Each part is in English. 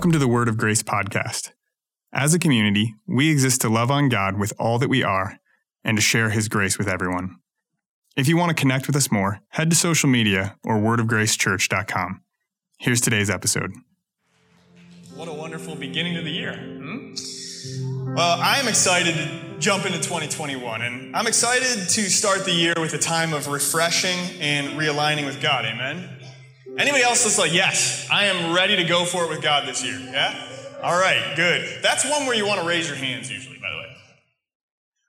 Welcome to the Word of Grace podcast. As a community, we exist to love on God with all that we are and to share His grace with everyone. If you want to connect with us more, head to social media or wordofgracechurch.com. Here's today's episode. What a wonderful beginning of the year. Hmm? Well, I'm excited to jump into 2021, and I'm excited to start the year with a time of refreshing and realigning with God. Amen. Anybody else that's like, yes, I am ready to go for it with God this year? Yeah? All right, good. That's one where you want to raise your hands usually, by the way.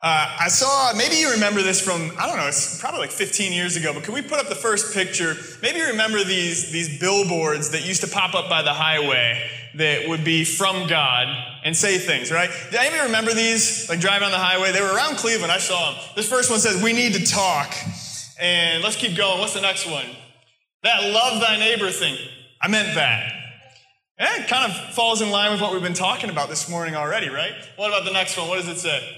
Uh, I saw, maybe you remember this from, I don't know, it's probably like 15 years ago, but can we put up the first picture? Maybe you remember these, these billboards that used to pop up by the highway that would be from God and say things, right? Did anybody remember these? Like driving on the highway? They were around Cleveland. I saw them. This first one says, We need to talk. And let's keep going. What's the next one? That love thy neighbor thing. I meant that. Yeah, it kind of falls in line with what we've been talking about this morning already, right? What about the next one? What does it say?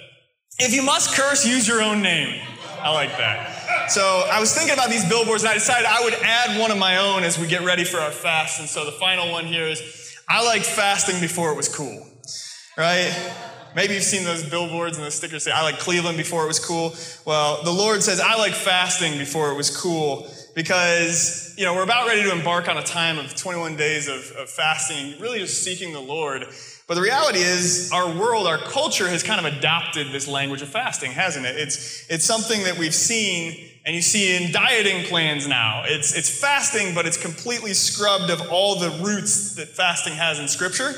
If you must curse, use your own name. I like that. So I was thinking about these billboards and I decided I would add one of my own as we get ready for our fast. And so the final one here is I liked fasting before it was cool, right? Maybe you've seen those billboards and the stickers say, I like Cleveland before it was cool. Well, the Lord says, I like fasting before it was cool because, you know, we're about ready to embark on a time of 21 days of, of fasting, really just seeking the Lord. But the reality is, our world, our culture has kind of adopted this language of fasting, hasn't it? It's, it's something that we've seen and you see in dieting plans now. It's, it's fasting, but it's completely scrubbed of all the roots that fasting has in Scripture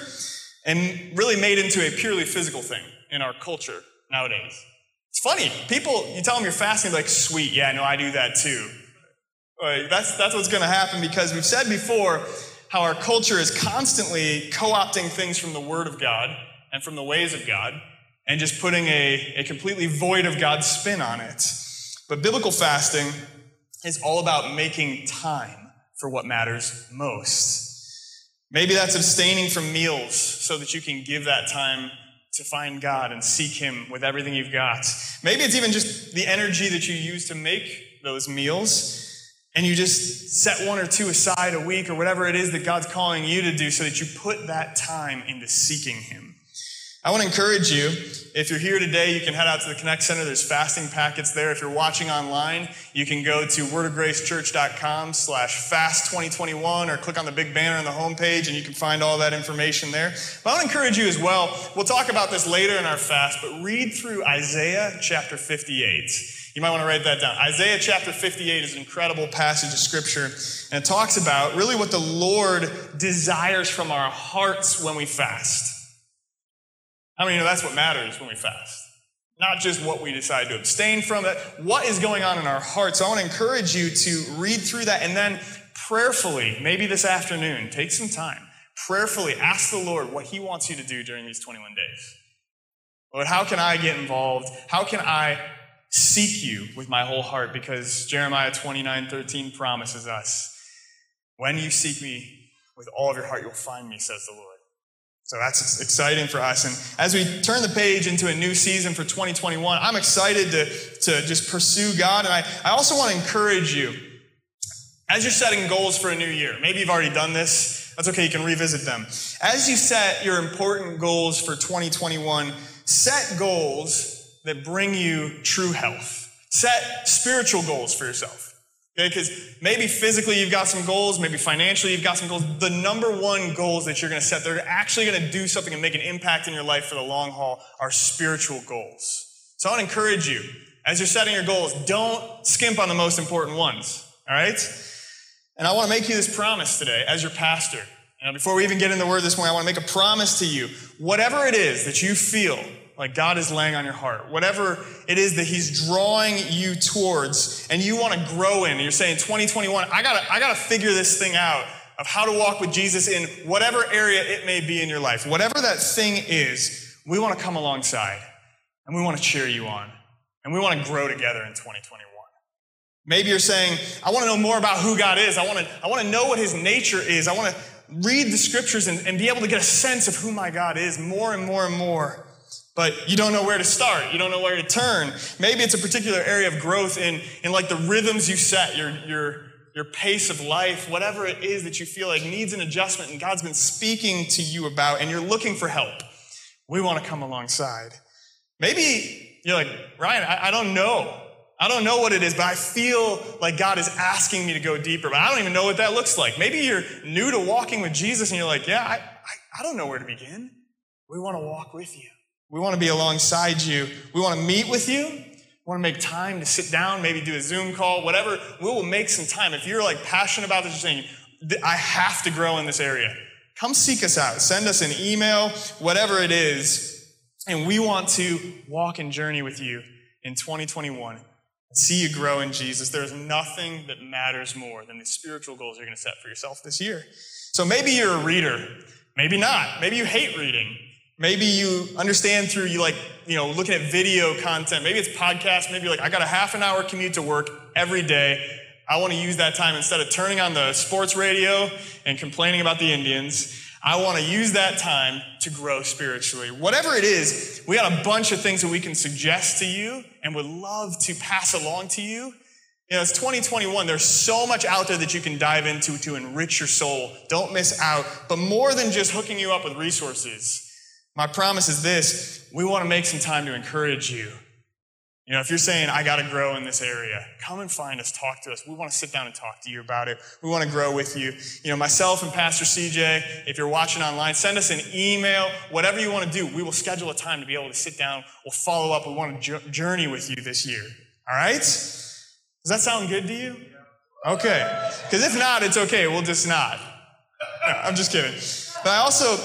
and really made into a purely physical thing in our culture nowadays. It's funny. People, you tell them you're fasting, like, sweet, yeah, no, I do that too. That's, that's what's going to happen because we've said before how our culture is constantly co opting things from the Word of God and from the ways of God and just putting a, a completely void of God's spin on it. But biblical fasting is all about making time for what matters most. Maybe that's abstaining from meals so that you can give that time to find God and seek Him with everything you've got. Maybe it's even just the energy that you use to make those meals and you just set one or two aside a week or whatever it is that God's calling you to do so that you put that time into seeking Him. I want to encourage you, if you're here today, you can head out to the Connect Center. There's fasting packets there. If you're watching online, you can go to wordofgracechurch.com slash fast 2021 or click on the big banner on the homepage and you can find all that information there. But I want to encourage you as well. We'll talk about this later in our fast, but read through Isaiah chapter 58. You might want to write that down. Isaiah chapter 58 is an incredible passage of scripture, and it talks about really what the Lord desires from our hearts when we fast. How many know that's what matters when we fast? Not just what we decide to abstain from, it. what is going on in our hearts. So I want to encourage you to read through that and then prayerfully, maybe this afternoon, take some time, prayerfully ask the Lord what He wants you to do during these 21 days. Lord, how can I get involved? How can I seek you with my whole heart because Jeremiah 29 13 promises us, when you seek me with all of your heart, you'll find me, says the Lord. So that's exciting for us. And as we turn the page into a new season for 2021, I'm excited to, to just pursue God. And I, I also want to encourage you as you're setting goals for a new year. Maybe you've already done this. That's okay. You can revisit them. As you set your important goals for 2021, set goals that bring you true health. Set spiritual goals for yourself. Okay, because maybe physically you've got some goals, maybe financially you've got some goals. The number one goals that you're going to set that are actually going to do something and make an impact in your life for the long haul are spiritual goals. So I want to encourage you, as you're setting your goals, don't skimp on the most important ones. All right? And I want to make you this promise today as your pastor. Now, before we even get in the word this morning, I want to make a promise to you. Whatever it is that you feel like God is laying on your heart, whatever it is that He's drawing you towards, and you want to grow in, you're saying 2021, I gotta, I gotta figure this thing out of how to walk with Jesus in whatever area it may be in your life. Whatever that thing is, we want to come alongside and we want to cheer you on and we want to grow together in 2021. Maybe you're saying, I want to know more about who God is. I want to, I want to know what his nature is. I want to read the scriptures and, and be able to get a sense of who my God is more and more and more but you don't know where to start. You don't know where to turn. Maybe it's a particular area of growth in, in like the rhythms you set, your, your, your pace of life, whatever it is that you feel like needs an adjustment and God's been speaking to you about and you're looking for help, we want to come alongside. Maybe you're like, Ryan, I, I don't know. I don't know what it is, but I feel like God is asking me to go deeper, but I don't even know what that looks like. Maybe you're new to walking with Jesus and you're like, yeah, I, I, I don't know where to begin. We want to walk with you. We want to be alongside you. We want to meet with you. We want to make time to sit down, maybe do a Zoom call, whatever. We will make some time. If you're like passionate about this, saying, I have to grow in this area. Come seek us out. Send us an email, whatever it is. And we want to walk and journey with you in 2021 see you grow in Jesus. There's nothing that matters more than the spiritual goals you're going to set for yourself this year. So maybe you're a reader, maybe not. Maybe you hate reading. Maybe you understand through you like, you know, looking at video content. Maybe it's podcast. Maybe like, I got a half an hour commute to work every day. I want to use that time instead of turning on the sports radio and complaining about the Indians. I want to use that time to grow spiritually. Whatever it is, we got a bunch of things that we can suggest to you and would love to pass along to you. You know, it's 2021. There's so much out there that you can dive into to enrich your soul. Don't miss out. But more than just hooking you up with resources, my promise is this we want to make some time to encourage you you know, if you're saying, I got to grow in this area, come and find us, talk to us. We want to sit down and talk to you about it. We want to grow with you. You know, myself and Pastor CJ, if you're watching online, send us an email, whatever you want to do. We will schedule a time to be able to sit down. We'll follow up. We want to journey with you this year. All right? Does that sound good to you? Okay. Because if not, it's okay. We'll just not. No, I'm just kidding. But I also,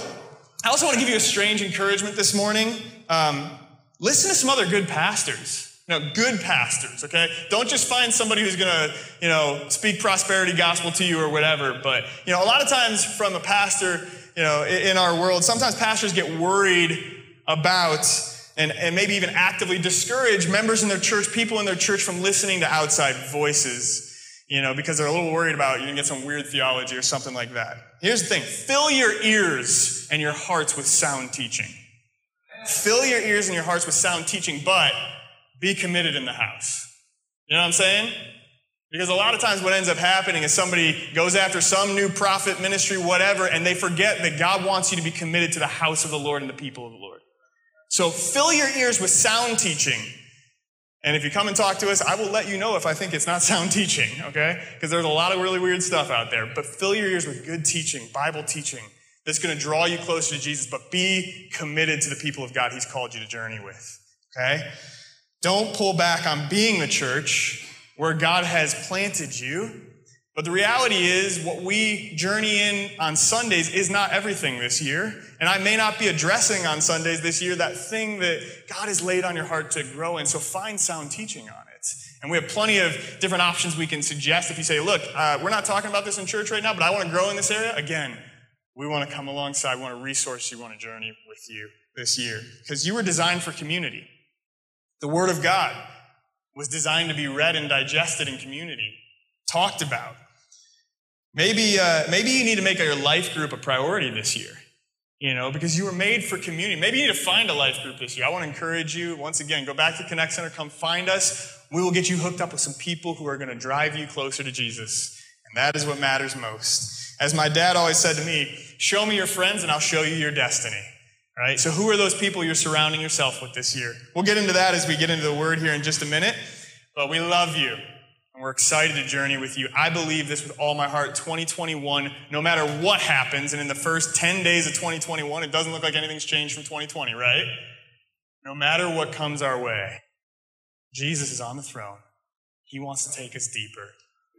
I also want to give you a strange encouragement this morning. Um, listen to some other good pastors. You know, good pastors, okay? Don't just find somebody who's gonna, you know, speak prosperity gospel to you or whatever. But, you know, a lot of times from a pastor, you know, in our world, sometimes pastors get worried about and, and maybe even actively discourage members in their church, people in their church from listening to outside voices, you know, because they're a little worried about you can get some weird theology or something like that. Here's the thing fill your ears and your hearts with sound teaching. Fill your ears and your hearts with sound teaching, but be committed in the house. You know what I'm saying? Because a lot of times what ends up happening is somebody goes after some new prophet ministry, whatever, and they forget that God wants you to be committed to the house of the Lord and the people of the Lord. So fill your ears with sound teaching. And if you come and talk to us, I will let you know if I think it's not sound teaching, okay? Because there's a lot of really weird stuff out there. But fill your ears with good teaching, Bible teaching that's going to draw you closer to Jesus, but be committed to the people of God He's called you to journey with, okay? Don't pull back on being the church where God has planted you. But the reality is, what we journey in on Sundays is not everything this year. And I may not be addressing on Sundays this year that thing that God has laid on your heart to grow in. So find sound teaching on it. And we have plenty of different options we can suggest. If you say, look, uh, we're not talking about this in church right now, but I want to grow in this area, again, we want to come alongside, we want to resource you, we want to journey with you this year. Because you were designed for community. The Word of God was designed to be read and digested in community, talked about. Maybe, uh, maybe you need to make your life group a priority this year, you know, because you were made for community. Maybe you need to find a life group this year. I want to encourage you, once again, go back to Connect Center, come find us. We will get you hooked up with some people who are going to drive you closer to Jesus. And that is what matters most. As my dad always said to me, show me your friends and I'll show you your destiny. Right? So, who are those people you're surrounding yourself with this year? We'll get into that as we get into the word here in just a minute. But we love you and we're excited to journey with you. I believe this with all my heart. 2021, no matter what happens, and in the first 10 days of 2021, it doesn't look like anything's changed from 2020, right? No matter what comes our way, Jesus is on the throne. He wants to take us deeper.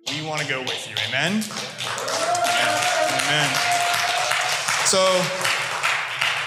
We want to go with you. Amen? Amen. Amen. So,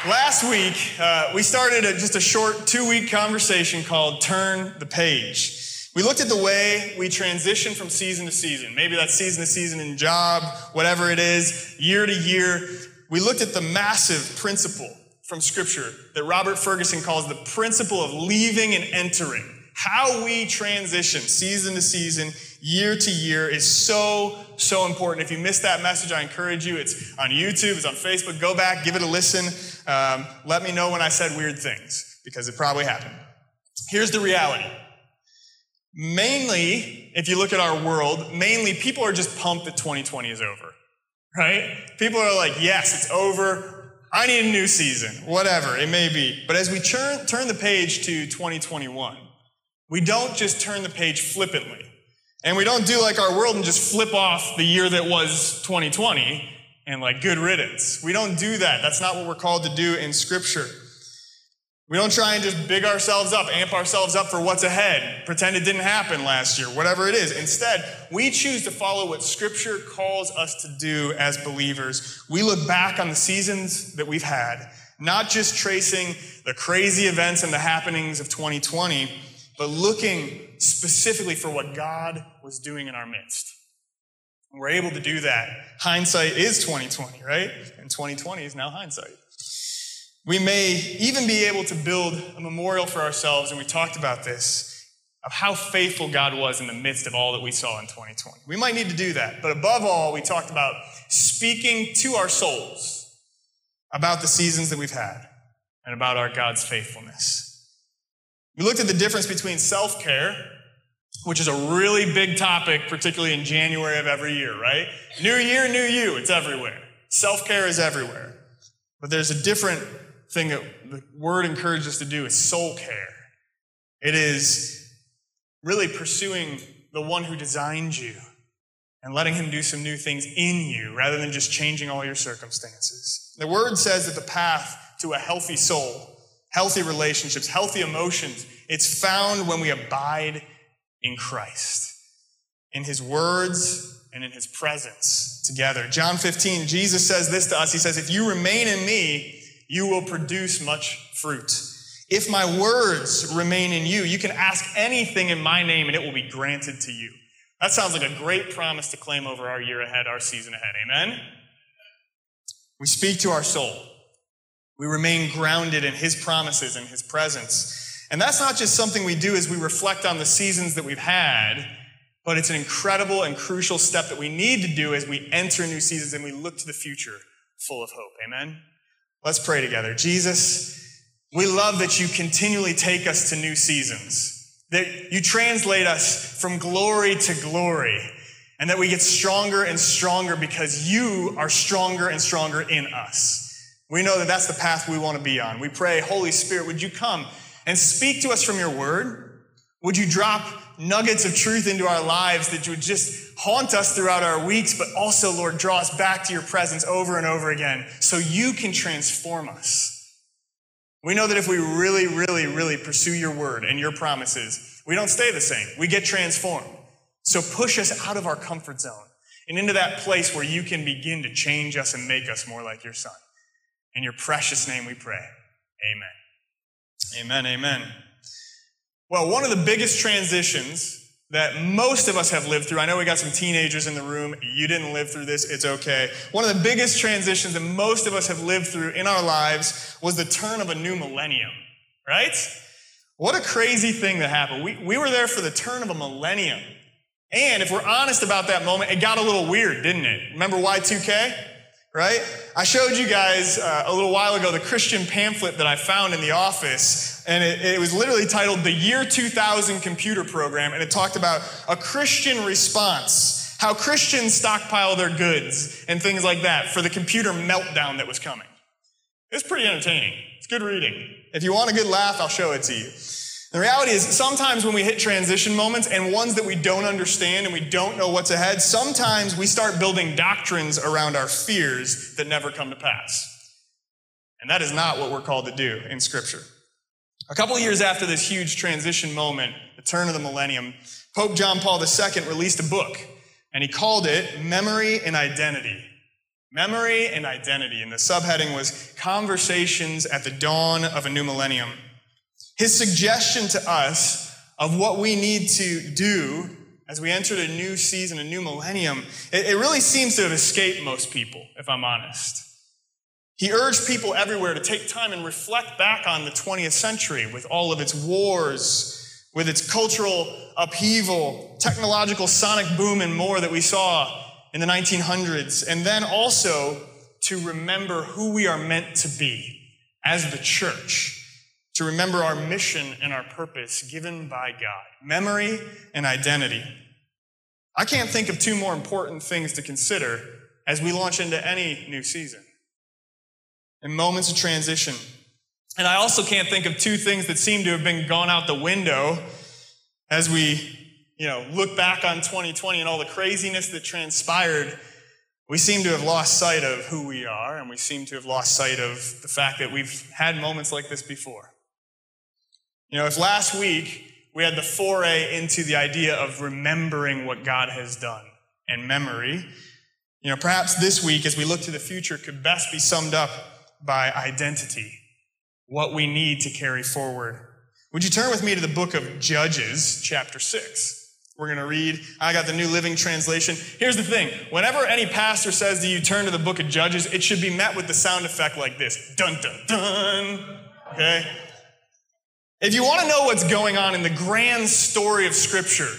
Last week, uh, we started a, just a short two week conversation called Turn the Page. We looked at the way we transition from season to season. Maybe that's season to season in job, whatever it is, year to year. We looked at the massive principle from Scripture that Robert Ferguson calls the principle of leaving and entering. How we transition season to season, year to year is so, so important. If you missed that message, I encourage you. It's on YouTube, it's on Facebook. Go back, give it a listen. Um, let me know when I said weird things, because it probably happened. Here's the reality Mainly, if you look at our world, mainly people are just pumped that 2020 is over, right? People are like, yes, it's over. I need a new season, whatever it may be. But as we turn, turn the page to 2021, we don't just turn the page flippantly. And we don't do like our world and just flip off the year that was 2020 and like good riddance. We don't do that. That's not what we're called to do in Scripture. We don't try and just big ourselves up, amp ourselves up for what's ahead, pretend it didn't happen last year, whatever it is. Instead, we choose to follow what Scripture calls us to do as believers. We look back on the seasons that we've had, not just tracing the crazy events and the happenings of 2020, but looking specifically for what God was doing in our midst. We're able to do that. Hindsight is 2020, right? And 2020 is now hindsight. We may even be able to build a memorial for ourselves, and we talked about this, of how faithful God was in the midst of all that we saw in 2020. We might need to do that. But above all, we talked about speaking to our souls about the seasons that we've had and about our God's faithfulness. We looked at the difference between self care, which is a really big topic, particularly in January of every year, right? New year, new you, it's everywhere. Self care is everywhere. But there's a different thing that the word encourages us to do is soul care. It is really pursuing the one who designed you and letting him do some new things in you rather than just changing all your circumstances. The word says that the path to a healthy soul, healthy relationships, healthy emotions, it's found when we abide in Christ, in his words and in his presence together. John 15, Jesus says this to us. He says, If you remain in me, you will produce much fruit. If my words remain in you, you can ask anything in my name and it will be granted to you. That sounds like a great promise to claim over our year ahead, our season ahead. Amen? We speak to our soul. We remain grounded in his promises and his presence. And that's not just something we do as we reflect on the seasons that we've had, but it's an incredible and crucial step that we need to do as we enter new seasons and we look to the future full of hope. Amen? Let's pray together. Jesus, we love that you continually take us to new seasons, that you translate us from glory to glory, and that we get stronger and stronger because you are stronger and stronger in us. We know that that's the path we want to be on. We pray, Holy Spirit, would you come and speak to us from your word? Would you drop nuggets of truth into our lives that you would just haunt us throughout our weeks, but also, Lord, draw us back to your presence over and over again so you can transform us. We know that if we really, really, really pursue your word and your promises, we don't stay the same. We get transformed. So push us out of our comfort zone and into that place where you can begin to change us and make us more like your son. In your precious name we pray. Amen. Amen. Amen. Well, one of the biggest transitions that most of us have lived through, I know we got some teenagers in the room. You didn't live through this, it's okay. One of the biggest transitions that most of us have lived through in our lives was the turn of a new millennium, right? What a crazy thing that happened. We, we were there for the turn of a millennium. And if we're honest about that moment, it got a little weird, didn't it? Remember Y2K? Right? I showed you guys uh, a little while ago the Christian pamphlet that I found in the office, and it, it, was literally titled The Year 2000 Computer Program, and it talked about a Christian response, how Christians stockpile their goods and things like that for the computer meltdown that was coming. It's pretty entertaining. It's good reading. If you want a good laugh, I'll show it to you. The reality is, sometimes when we hit transition moments and ones that we don't understand and we don't know what's ahead, sometimes we start building doctrines around our fears that never come to pass. And that is not what we're called to do in Scripture. A couple of years after this huge transition moment, the turn of the millennium, Pope John Paul II released a book, and he called it Memory and Identity. Memory and Identity. And the subheading was Conversations at the Dawn of a New Millennium. His suggestion to us of what we need to do as we enter a new season, a new millennium, it, it really seems to have escaped most people, if I'm honest. He urged people everywhere to take time and reflect back on the 20th century with all of its wars, with its cultural upheaval, technological sonic boom, and more that we saw in the 1900s. And then also to remember who we are meant to be as the church to remember our mission and our purpose given by God memory and identity. I can't think of two more important things to consider as we launch into any new season. In moments of transition. And I also can't think of two things that seem to have been gone out the window as we, you know, look back on 2020 and all the craziness that transpired. We seem to have lost sight of who we are, and we seem to have lost sight of the fact that we've had moments like this before. You know, if last week we had the foray into the idea of remembering what God has done and memory, you know, perhaps this week as we look to the future could best be summed up by identity, what we need to carry forward. Would you turn with me to the book of Judges, chapter 6? We're going to read. I got the New Living Translation. Here's the thing whenever any pastor says to you, turn to the book of Judges, it should be met with the sound effect like this dun dun dun. Okay? If you want to know what's going on in the grand story of Scripture,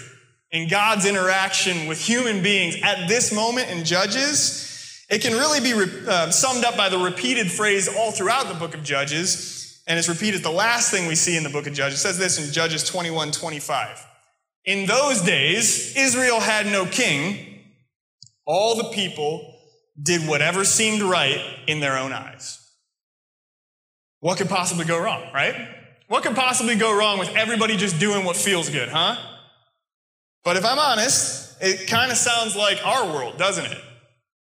in God's interaction with human beings at this moment in Judges, it can really be uh, summed up by the repeated phrase all throughout the book of Judges, and it's repeated the last thing we see in the book of Judges. It says this in Judges 21 25. In those days, Israel had no king. All the people did whatever seemed right in their own eyes. What could possibly go wrong, right? What could possibly go wrong with everybody just doing what feels good, huh? But if I'm honest, it kind of sounds like our world, doesn't it?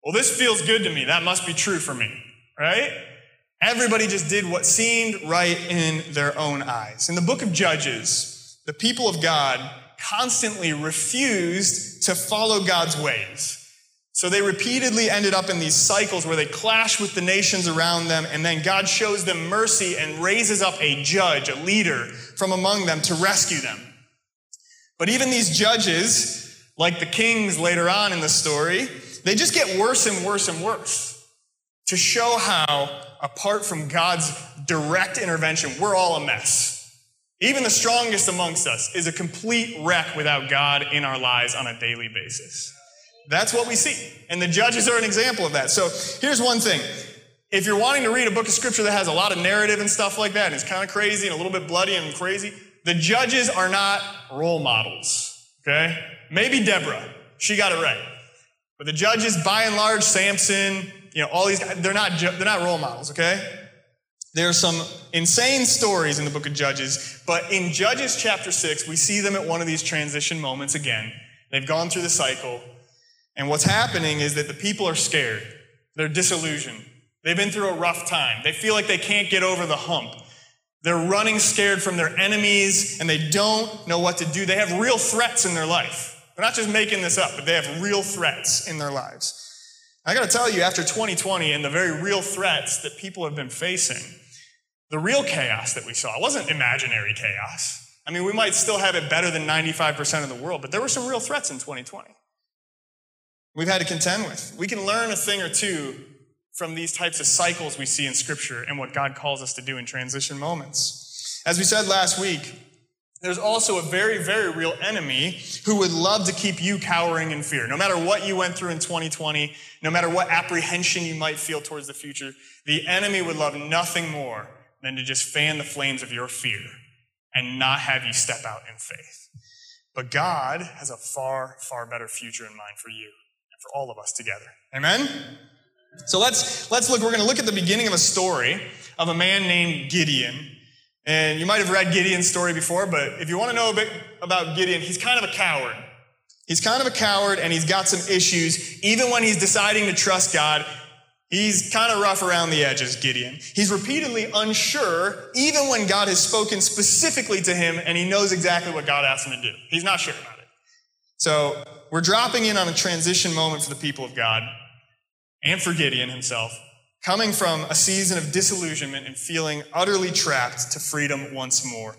Well, this feels good to me. That must be true for me, right? Everybody just did what seemed right in their own eyes. In the book of Judges, the people of God constantly refused to follow God's ways. So they repeatedly ended up in these cycles where they clash with the nations around them, and then God shows them mercy and raises up a judge, a leader from among them to rescue them. But even these judges, like the kings later on in the story, they just get worse and worse and worse to show how, apart from God's direct intervention, we're all a mess. Even the strongest amongst us is a complete wreck without God in our lives on a daily basis. That's what we see. And the judges are an example of that. So here's one thing. If you're wanting to read a book of scripture that has a lot of narrative and stuff like that, and it's kind of crazy and a little bit bloody and crazy, the judges are not role models. Okay? Maybe Deborah. She got it right. But the judges, by and large, Samson, you know, all these guys, they're not, they're not role models, okay? There are some insane stories in the book of Judges, but in Judges chapter 6, we see them at one of these transition moments again. They've gone through the cycle. And what's happening is that the people are scared. They're disillusioned. They've been through a rough time. They feel like they can't get over the hump. They're running scared from their enemies and they don't know what to do. They have real threats in their life. They're not just making this up, but they have real threats in their lives. I gotta tell you, after 2020 and the very real threats that people have been facing, the real chaos that we saw wasn't imaginary chaos. I mean, we might still have it better than 95% of the world, but there were some real threats in 2020 we've had to contend with. We can learn a thing or two from these types of cycles we see in Scripture and what God calls us to do in transition moments. As we said last week, there's also a very, very real enemy who would love to keep you cowering in fear. No matter what you went through in 2020, no matter what apprehension you might feel towards the future, the enemy would love nothing more than to just fan the flames of your fear and not have you step out in faith. But God has a far, far better future in mind for you for all of us together. Amen? So let's, let's look. We're going to look at the beginning of a story of a man named Gideon. And you might have read Gideon's story before, but if you want to know a bit about Gideon, he's kind of a coward. He's kind of a coward and he's got some issues. Even when he's deciding to trust God, he's kind of rough around the edges, Gideon. He's repeatedly unsure, even when God has spoken specifically to him and he knows exactly what God asked him to do. He's not sure about it. So we're dropping in on a transition moment for the people of God and for Gideon himself, coming from a season of disillusionment and feeling utterly trapped to freedom once more.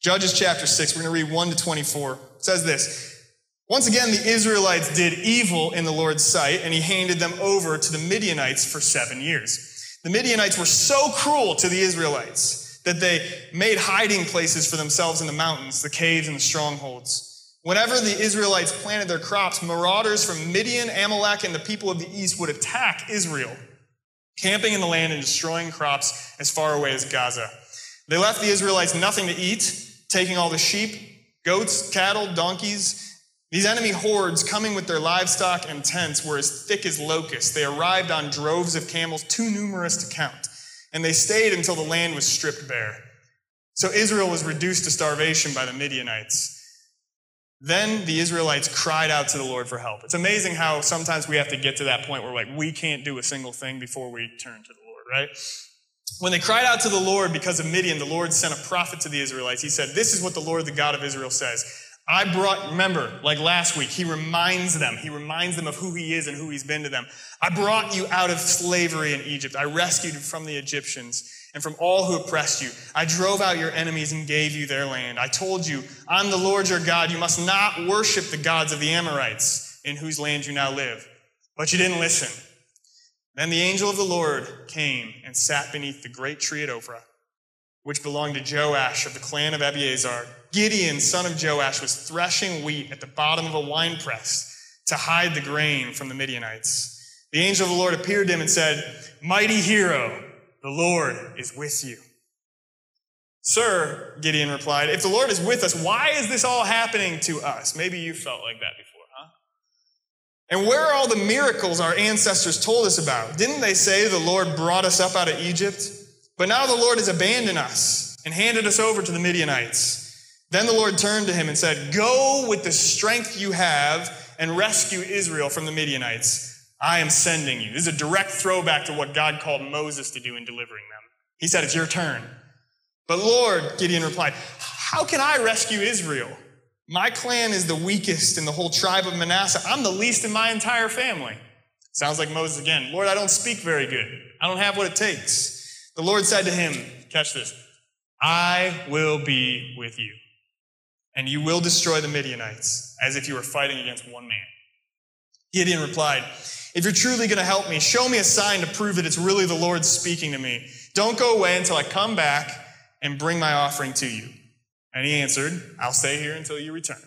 Judges chapter 6, we're going to read 1 to 24. It says this Once again, the Israelites did evil in the Lord's sight, and he handed them over to the Midianites for seven years. The Midianites were so cruel to the Israelites that they made hiding places for themselves in the mountains, the caves, and the strongholds. Whenever the Israelites planted their crops, marauders from Midian, Amalek, and the people of the east would attack Israel, camping in the land and destroying crops as far away as Gaza. They left the Israelites nothing to eat, taking all the sheep, goats, cattle, donkeys. These enemy hordes, coming with their livestock and tents, were as thick as locusts. They arrived on droves of camels, too numerous to count, and they stayed until the land was stripped bare. So Israel was reduced to starvation by the Midianites. Then the Israelites cried out to the Lord for help. It's amazing how sometimes we have to get to that point where, like, we can't do a single thing before we turn to the Lord, right? When they cried out to the Lord because of Midian, the Lord sent a prophet to the Israelites. He said, This is what the Lord, the God of Israel, says. I brought, remember, like last week, he reminds them, he reminds them of who he is and who he's been to them. I brought you out of slavery in Egypt. I rescued you from the Egyptians and from all who oppressed you. I drove out your enemies and gave you their land. I told you, I'm the Lord your God. You must not worship the gods of the Amorites in whose land you now live. But you didn't listen. Then the angel of the Lord came and sat beneath the great tree at Ophrah, which belonged to Joash of the clan of Abiezer. Gideon, son of Joash, was threshing wheat at the bottom of a winepress to hide the grain from the Midianites. The angel of the Lord appeared to him and said, Mighty hero, the Lord is with you. Sir, Gideon replied, if the Lord is with us, why is this all happening to us? Maybe you felt like that before, huh? And where are all the miracles our ancestors told us about? Didn't they say the Lord brought us up out of Egypt? But now the Lord has abandoned us and handed us over to the Midianites. Then the Lord turned to him and said, Go with the strength you have and rescue Israel from the Midianites. I am sending you. This is a direct throwback to what God called Moses to do in delivering them. He said, It's your turn. But Lord, Gideon replied, How can I rescue Israel? My clan is the weakest in the whole tribe of Manasseh. I'm the least in my entire family. Sounds like Moses again. Lord, I don't speak very good. I don't have what it takes. The Lord said to him, Catch this, I will be with you, and you will destroy the Midianites as if you were fighting against one man. Gideon replied, if you're truly going to help me, show me a sign to prove that it's really the Lord speaking to me. Don't go away until I come back and bring my offering to you. And he answered, I'll stay here until you return.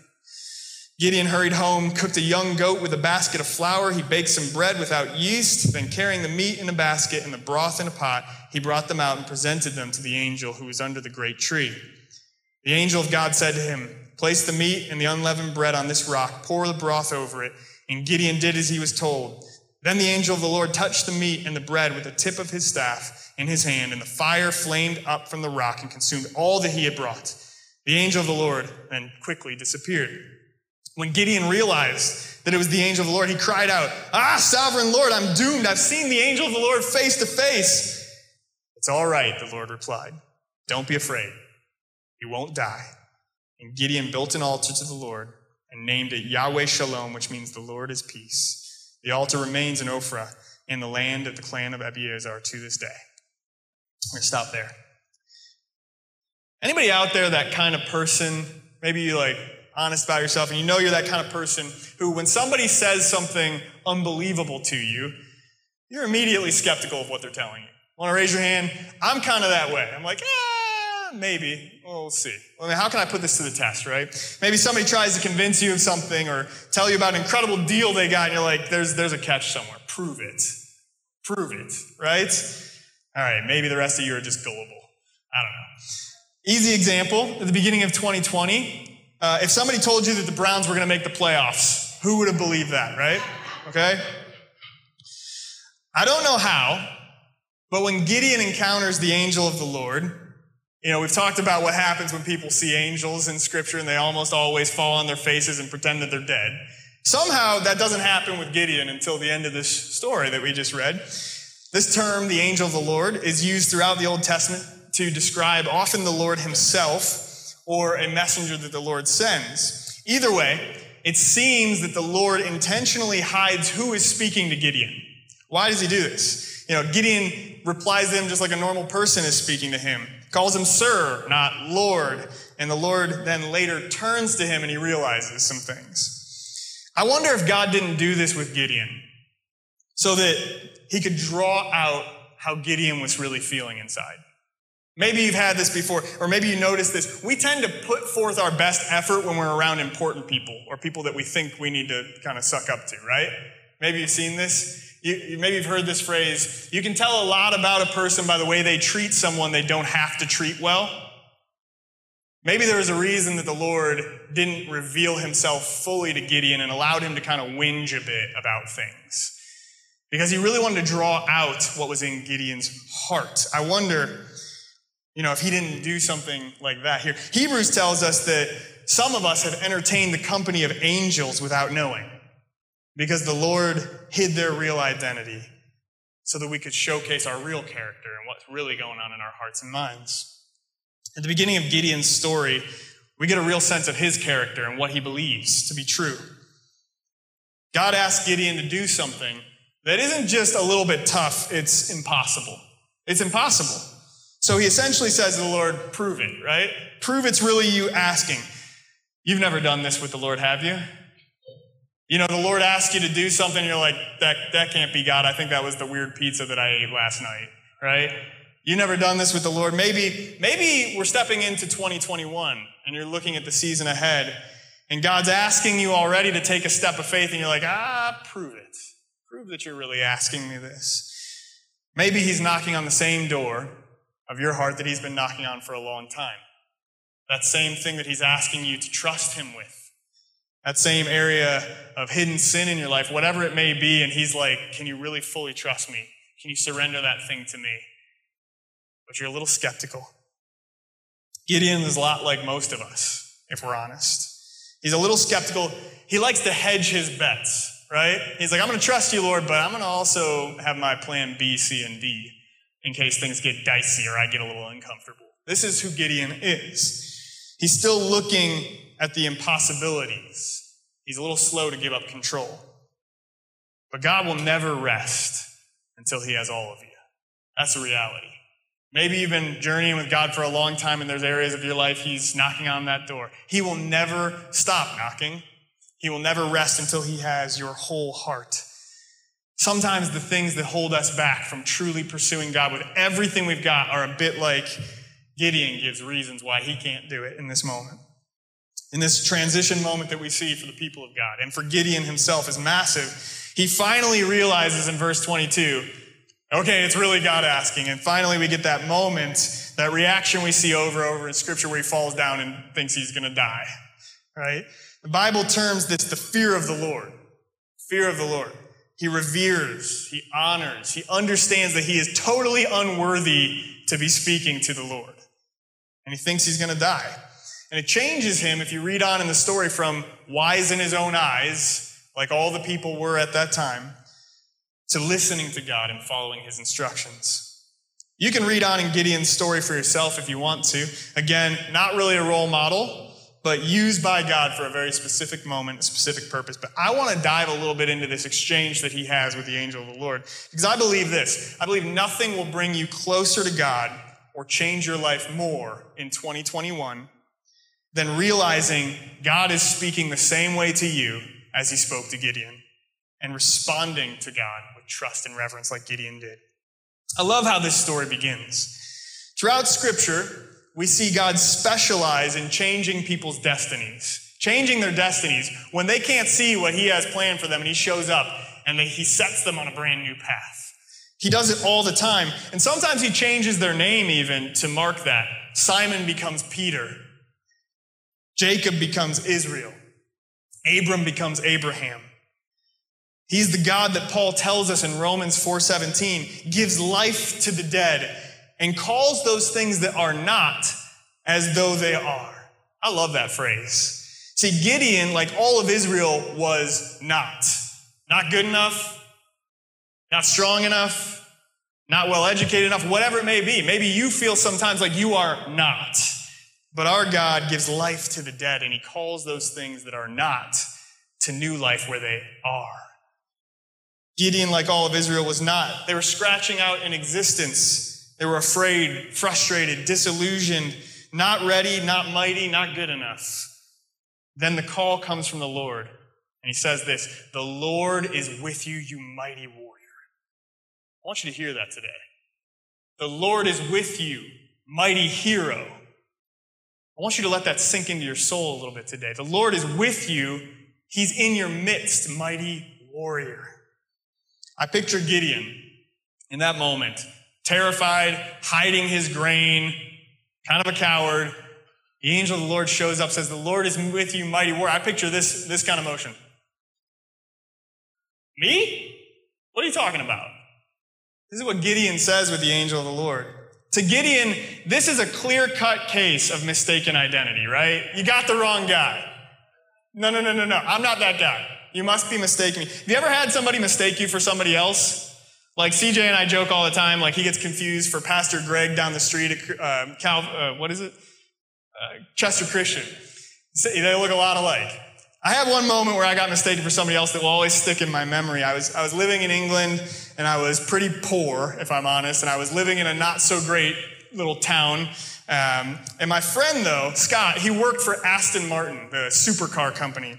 Gideon hurried home, cooked a young goat with a basket of flour. He baked some bread without yeast. Then, carrying the meat in a basket and the broth in a pot, he brought them out and presented them to the angel who was under the great tree. The angel of God said to him, Place the meat and the unleavened bread on this rock, pour the broth over it. And Gideon did as he was told. Then the angel of the Lord touched the meat and the bread with the tip of his staff in his hand, and the fire flamed up from the rock and consumed all that he had brought. The angel of the Lord then quickly disappeared. When Gideon realized that it was the angel of the Lord, he cried out, Ah, sovereign Lord, I'm doomed. I've seen the angel of the Lord face to face. It's all right, the Lord replied. Don't be afraid. You won't die. And Gideon built an altar to the Lord and named it Yahweh Shalom, which means the Lord is peace. The altar remains in Ophrah in the land of the clan of Abiezer to this day. I'm going to stop there. Anybody out there that kind of person, maybe you like honest about yourself and you know you're that kind of person who when somebody says something unbelievable to you, you're immediately skeptical of what they're telling you. Want to raise your hand? I'm kind of that way. I'm like, eh, maybe. Well, see. I mean, how can I put this to the test, right? Maybe somebody tries to convince you of something or tell you about an incredible deal they got, and you're like, there's, there's a catch somewhere. Prove it. Prove it, right? All right, maybe the rest of you are just gullible. I don't know. Easy example at the beginning of 2020. Uh, if somebody told you that the Browns were going to make the playoffs, who would have believed that, right? Okay? I don't know how, but when Gideon encounters the angel of the Lord, you know, we've talked about what happens when people see angels in scripture and they almost always fall on their faces and pretend that they're dead. Somehow that doesn't happen with Gideon until the end of this story that we just read. This term, the angel of the Lord, is used throughout the Old Testament to describe often the Lord himself or a messenger that the Lord sends. Either way, it seems that the Lord intentionally hides who is speaking to Gideon. Why does he do this? You know, Gideon replies to him just like a normal person is speaking to him calls him sir, not Lord. And the Lord then later turns to him and he realizes some things. I wonder if God didn't do this with Gideon so that he could draw out how Gideon was really feeling inside. Maybe you've had this before, or maybe you noticed this. We tend to put forth our best effort when we're around important people or people that we think we need to kind of suck up to, right? Maybe you've seen this. You, you, maybe you've heard this phrase you can tell a lot about a person by the way they treat someone they don't have to treat well. Maybe there was a reason that the Lord didn't reveal himself fully to Gideon and allowed him to kind of whinge a bit about things. Because he really wanted to draw out what was in Gideon's heart. I wonder, you know, if he didn't do something like that here. Hebrews tells us that some of us have entertained the company of angels without knowing because the Lord hid their real identity so that we could showcase our real character and what's really going on in our hearts and minds. At the beginning of Gideon's story, we get a real sense of his character and what he believes to be true. God asked Gideon to do something that isn't just a little bit tough, it's impossible. It's impossible. So he essentially says to the Lord, Prove it, right? Prove it's really you asking. You've never done this with the Lord, have you? You know, the Lord asks you to do something, you're like, that, that can't be God. I think that was the weird pizza that I ate last night, right? You never done this with the Lord. Maybe, maybe we're stepping into 2021 and you're looking at the season ahead and God's asking you already to take a step of faith and you're like, ah, prove it. Prove that you're really asking me this. Maybe he's knocking on the same door of your heart that he's been knocking on for a long time. That same thing that he's asking you to trust him with. That same area of hidden sin in your life, whatever it may be, and he's like, Can you really fully trust me? Can you surrender that thing to me? but you're a little skeptical. Gideon is a lot like most of us, if we're honest. He's a little skeptical. He likes to hedge his bets, right? He's like, I'm going to trust you, Lord, but I'm going to also have my plan B, C, and D in case things get dicey or I get a little uncomfortable. This is who Gideon is. He's still looking at the impossibilities. He's a little slow to give up control. But God will never rest until he has all of you. That's a reality. Maybe you've been journeying with God for a long time and there's areas of your life He's knocking on that door. He will never stop knocking. He will never rest until He has your whole heart. Sometimes the things that hold us back from truly pursuing God with everything we've got are a bit like Gideon gives reasons why he can't do it in this moment. In this transition moment that we see for the people of God, and for Gideon himself is massive. He finally realizes in verse 22 Okay, it's really God asking. And finally, we get that moment, that reaction we see over and over in Scripture where he falls down and thinks he's going to die. Right? The Bible terms this the fear of the Lord. Fear of the Lord. He reveres, he honors, he understands that he is totally unworthy to be speaking to the Lord. And he thinks he's going to die. And it changes him, if you read on in the story, from wise in his own eyes, like all the people were at that time, to listening to God and following his instructions. You can read on in Gideon's story for yourself if you want to. Again, not really a role model, but used by God for a very specific moment, a specific purpose. But I want to dive a little bit into this exchange that he has with the angel of the Lord. Because I believe this I believe nothing will bring you closer to God or change your life more in 2021 than realizing God is speaking the same way to you as he spoke to Gideon and responding to God with trust and reverence like Gideon did. I love how this story begins. Throughout scripture, we see God specialize in changing people's destinies, changing their destinies when they can't see what he has planned for them and he shows up and they, he sets them on a brand new path. He does it all the time. And sometimes he changes their name even to mark that. Simon becomes Peter. Jacob becomes Israel. Abram becomes Abraham. He's the God that Paul tells us in Romans 4:17 gives life to the dead and calls those things that are not as though they are. I love that phrase. See, Gideon, like all of Israel, was not. Not good enough, not strong enough, not well educated enough, whatever it may be. Maybe you feel sometimes like you are not. But our God gives life to the dead, and He calls those things that are not to new life where they are. Gideon, like all of Israel, was not. They were scratching out an existence. They were afraid, frustrated, disillusioned, not ready, not mighty, not good enough. Then the call comes from the Lord, and he says this The Lord is with you, you mighty warrior. I want you to hear that today. The Lord is with you, mighty hero. I want you to let that sink into your soul a little bit today. The Lord is with you, He's in your midst, mighty warrior. I picture Gideon in that moment, terrified, hiding his grain, kind of a coward. The angel of the Lord shows up, says, The Lord is with you, mighty warrior. I picture this, this kind of motion. Me? What are you talking about? This is what Gideon says with the angel of the Lord. To Gideon, this is a clear cut case of mistaken identity, right? You got the wrong guy. No, no, no, no, no. I'm not that guy. You must be mistaking me. Have you ever had somebody mistake you for somebody else? Like CJ and I joke all the time, like he gets confused for Pastor Greg down the street at uh, Cal, uh, what is it? Uh, Chester Christian. They look a lot alike. I have one moment where I got mistaken for somebody else that will always stick in my memory. I was, I was living in England and I was pretty poor, if I'm honest, and I was living in a not so great little town. Um, and my friend, though, Scott, he worked for Aston Martin, the supercar company.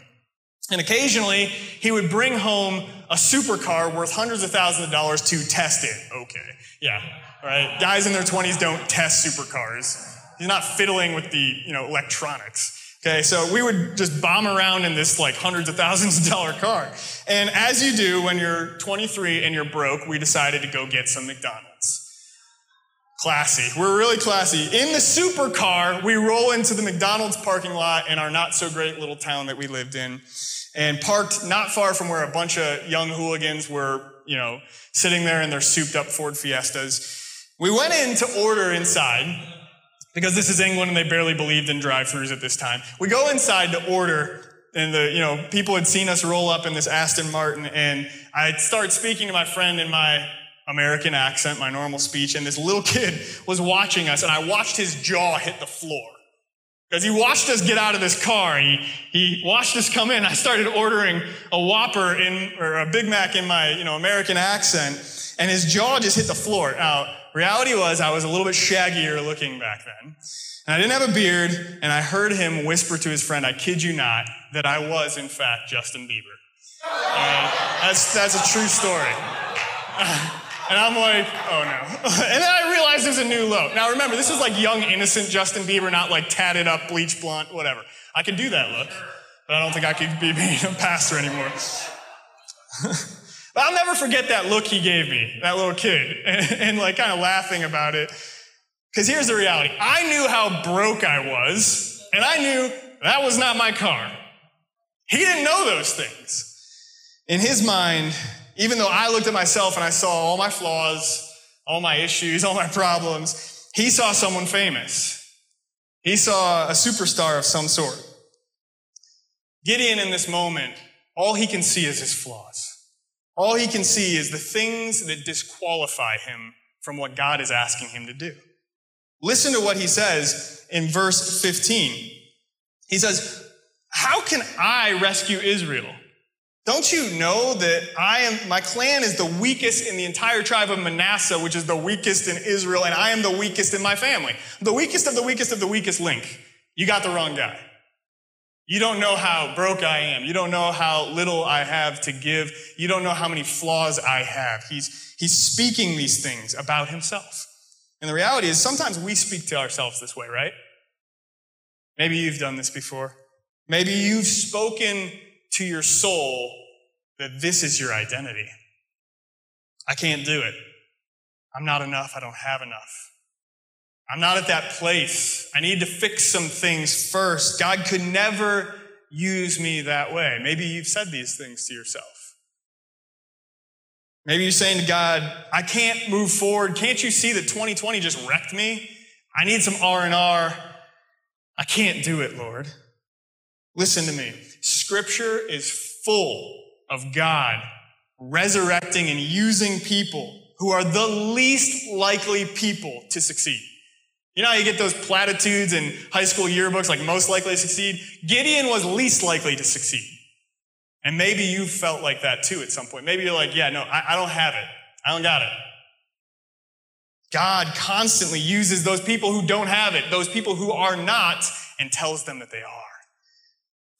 And occasionally, he would bring home a supercar worth hundreds of thousands of dollars to test it. Okay, yeah, right. Guys in their 20s don't test supercars. He's not fiddling with the, you know, electronics. Okay, so we would just bomb around in this like hundreds of thousands of dollar car. And as you do when you're 23 and you're broke, we decided to go get some McDonald's. Classy. We're really classy. In the supercar, we roll into the McDonald's parking lot in our not so great little town that we lived in and parked not far from where a bunch of young hooligans were, you know, sitting there in their souped up Ford Fiestas. We went in to order inside because this is England and they barely believed in drive-throughs at this time. We go inside to order and the, you know, people had seen us roll up in this Aston Martin and I start speaking to my friend in my American accent, my normal speech, and this little kid was watching us and I watched his jaw hit the floor. Because he watched us get out of this car. He, he watched us come in. I started ordering a Whopper in, or a Big Mac in my, you know, American accent. And his jaw just hit the floor. Now, reality was I was a little bit shaggier looking back then. And I didn't have a beard. And I heard him whisper to his friend, I kid you not, that I was in fact Justin Bieber. That's, that's a true story. And I'm like, oh no. and then I realized there's a new low. Now remember, this is like young, innocent Justin Bieber, not like tatted up, bleach blonde, whatever. I could do that look, but I don't think I could be being a pastor anymore. But I'll never forget that look he gave me, that little kid, and, and like kind of laughing about it. Because here's the reality I knew how broke I was, and I knew that was not my car. He didn't know those things. In his mind, even though I looked at myself and I saw all my flaws, all my issues, all my problems, he saw someone famous. He saw a superstar of some sort. Gideon in this moment, all he can see is his flaws. All he can see is the things that disqualify him from what God is asking him to do. Listen to what he says in verse 15. He says, How can I rescue Israel? Don't you know that I am, my clan is the weakest in the entire tribe of Manasseh, which is the weakest in Israel, and I am the weakest in my family. The weakest of the weakest of the weakest link. You got the wrong guy. You don't know how broke I am. You don't know how little I have to give. You don't know how many flaws I have. He's, he's speaking these things about himself. And the reality is sometimes we speak to ourselves this way, right? Maybe you've done this before. Maybe you've spoken to your soul that this is your identity. I can't do it. I'm not enough. I don't have enough. I'm not at that place. I need to fix some things first. God could never use me that way. Maybe you've said these things to yourself. Maybe you're saying to God, I can't move forward. Can't you see that 2020 just wrecked me? I need some R&R. I can't do it, Lord. Listen to me. Scripture is full of God resurrecting and using people who are the least likely people to succeed. You know how you get those platitudes in high school yearbooks like most likely to succeed? Gideon was least likely to succeed. And maybe you felt like that too at some point. Maybe you're like, yeah, no, I, I don't have it. I don't got it. God constantly uses those people who don't have it, those people who are not, and tells them that they are.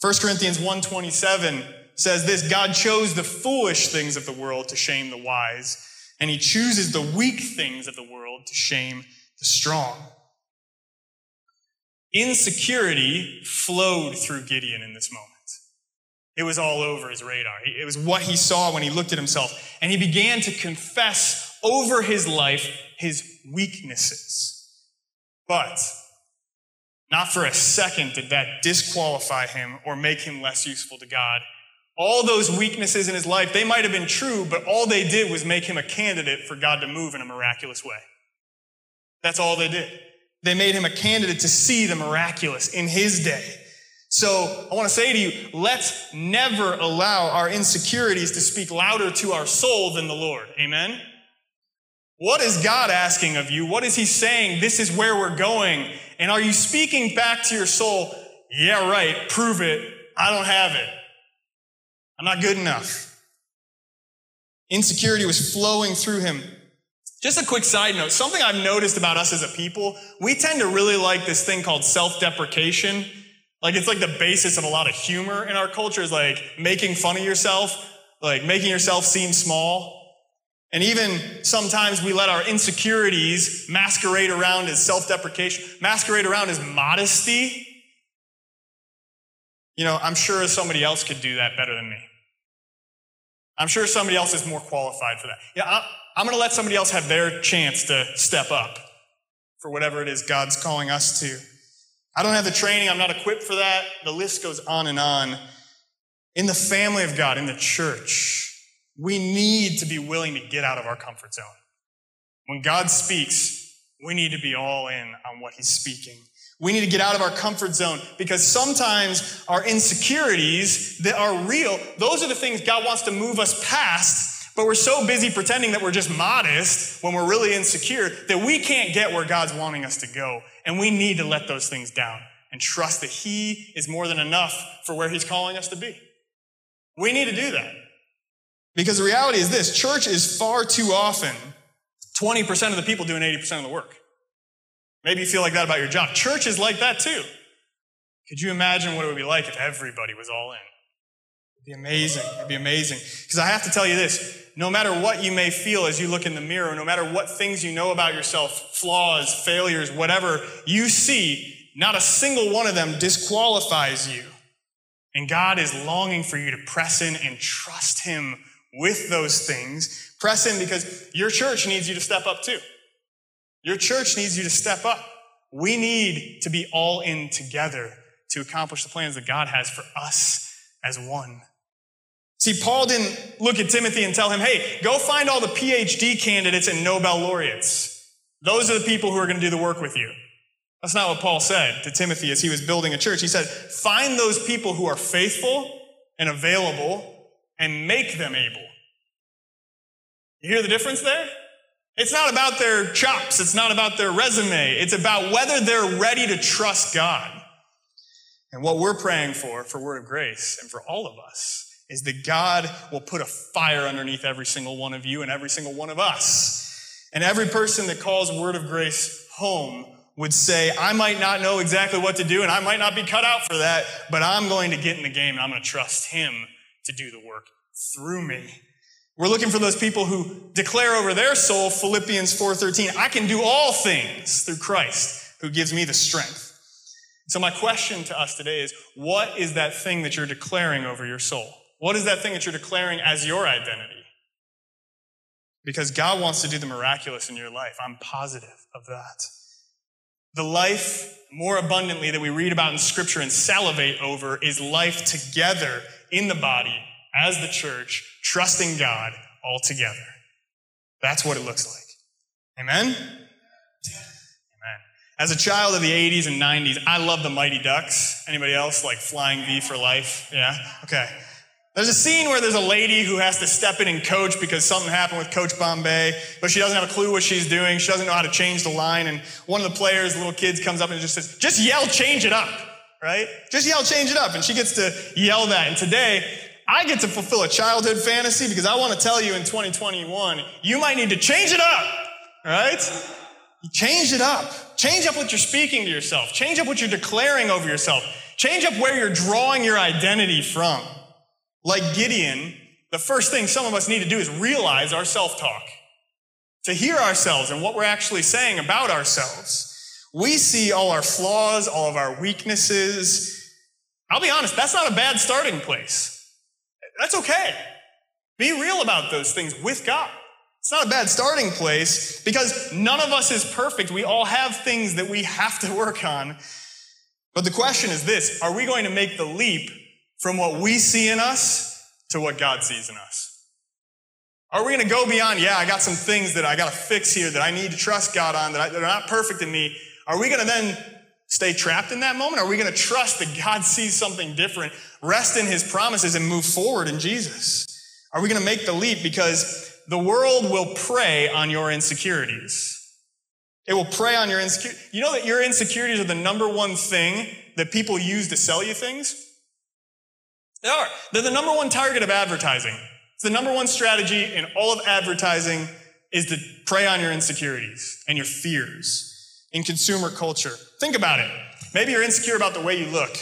1 Corinthians 1:27 says this, God chose the foolish things of the world to shame the wise, and he chooses the weak things of the world to shame the strong. Insecurity flowed through Gideon in this moment. It was all over his radar. It was what he saw when he looked at himself. And he began to confess over his life his weaknesses. But not for a second did that disqualify him or make him less useful to God. All those weaknesses in his life, they might have been true, but all they did was make him a candidate for God to move in a miraculous way. That's all they did. They made him a candidate to see the miraculous in his day. So I want to say to you, let's never allow our insecurities to speak louder to our soul than the Lord. Amen? What is God asking of you? What is He saying? This is where we're going. And are you speaking back to your soul? Yeah, right. Prove it. I don't have it. I'm not good enough. Insecurity was flowing through him. Just a quick side note. Something I've noticed about us as a people, we tend to really like this thing called self-deprecation. Like it's like the basis of a lot of humor in our culture is like making fun of yourself, like making yourself seem small. And even sometimes we let our insecurities masquerade around as self-deprecation, masquerade around as modesty. You know, I'm sure somebody else could do that better than me. I'm sure somebody else is more qualified for that. Yeah, I'm going to let somebody else have their chance to step up for whatever it is God's calling us to. I don't have the training. I'm not equipped for that. The list goes on and on. In the family of God, in the church, we need to be willing to get out of our comfort zone. When God speaks, we need to be all in on what he's speaking. We need to get out of our comfort zone because sometimes our insecurities that are real, those are the things God wants to move us past but we're so busy pretending that we're just modest when we're really insecure that we can't get where God's wanting us to go. And we need to let those things down and trust that He is more than enough for where He's calling us to be. We need to do that. Because the reality is this church is far too often 20% of the people doing 80% of the work. Maybe you feel like that about your job. Church is like that too. Could you imagine what it would be like if everybody was all in? It'd be amazing. It'd be amazing. Because I have to tell you this no matter what you may feel as you look in the mirror, no matter what things you know about yourself, flaws, failures, whatever you see, not a single one of them disqualifies you. And God is longing for you to press in and trust Him with those things. Press in because your church needs you to step up too. Your church needs you to step up. We need to be all in together to accomplish the plans that God has for us as one. See, Paul didn't look at Timothy and tell him, hey, go find all the PhD candidates and Nobel laureates. Those are the people who are going to do the work with you. That's not what Paul said to Timothy as he was building a church. He said, find those people who are faithful and available and make them able. You hear the difference there? It's not about their chops. It's not about their resume. It's about whether they're ready to trust God. And what we're praying for, for Word of Grace and for all of us, is that God will put a fire underneath every single one of you and every single one of us. And every person that calls Word of Grace home would say, I might not know exactly what to do and I might not be cut out for that, but I'm going to get in the game and I'm going to trust Him to do the work through me. We're looking for those people who declare over their soul, Philippians 4:13, I can do all things through Christ who gives me the strength. So my question to us today is, what is that thing that you're declaring over your soul? What is that thing that you're declaring as your identity? Because God wants to do the miraculous in your life. I'm positive of that. The life more abundantly that we read about in scripture and salivate over is life together in the body as the church, trusting God all together. That's what it looks like. Amen? Amen. As a child of the 80s and 90s, I love the Mighty Ducks. Anybody else like Flying V for life? Yeah? Okay. There's a scene where there's a lady who has to step in and coach because something happened with Coach Bombay, but she doesn't have a clue what she's doing. She doesn't know how to change the line. And one of the players, little kids, comes up and just says, just yell, change it up, right? Just yell, change it up. And she gets to yell that. And today, I get to fulfill a childhood fantasy because I want to tell you in 2021, you might need to change it up, right? Change it up. Change up what you're speaking to yourself. Change up what you're declaring over yourself. Change up where you're drawing your identity from. Like Gideon, the first thing some of us need to do is realize our self talk, to hear ourselves and what we're actually saying about ourselves. We see all our flaws, all of our weaknesses. I'll be honest, that's not a bad starting place. That's okay. Be real about those things with God. It's not a bad starting place because none of us is perfect. We all have things that we have to work on. But the question is this Are we going to make the leap from what we see in us to what God sees in us? Are we going to go beyond, yeah, I got some things that I got to fix here that I need to trust God on that, are not perfect in me? Are we going to then stay trapped in that moment? Are we going to trust that God sees something different, rest in his promises, and move forward in Jesus? Are we going to make the leap? Because the world will prey on your insecurities. It will prey on your insecurities. You know that your insecurities are the number one thing that people use to sell you things? They are. They're the number one target of advertising. It's the number one strategy in all of advertising is to prey on your insecurities and your fears in consumer culture. Think about it. Maybe you're insecure about the way you look.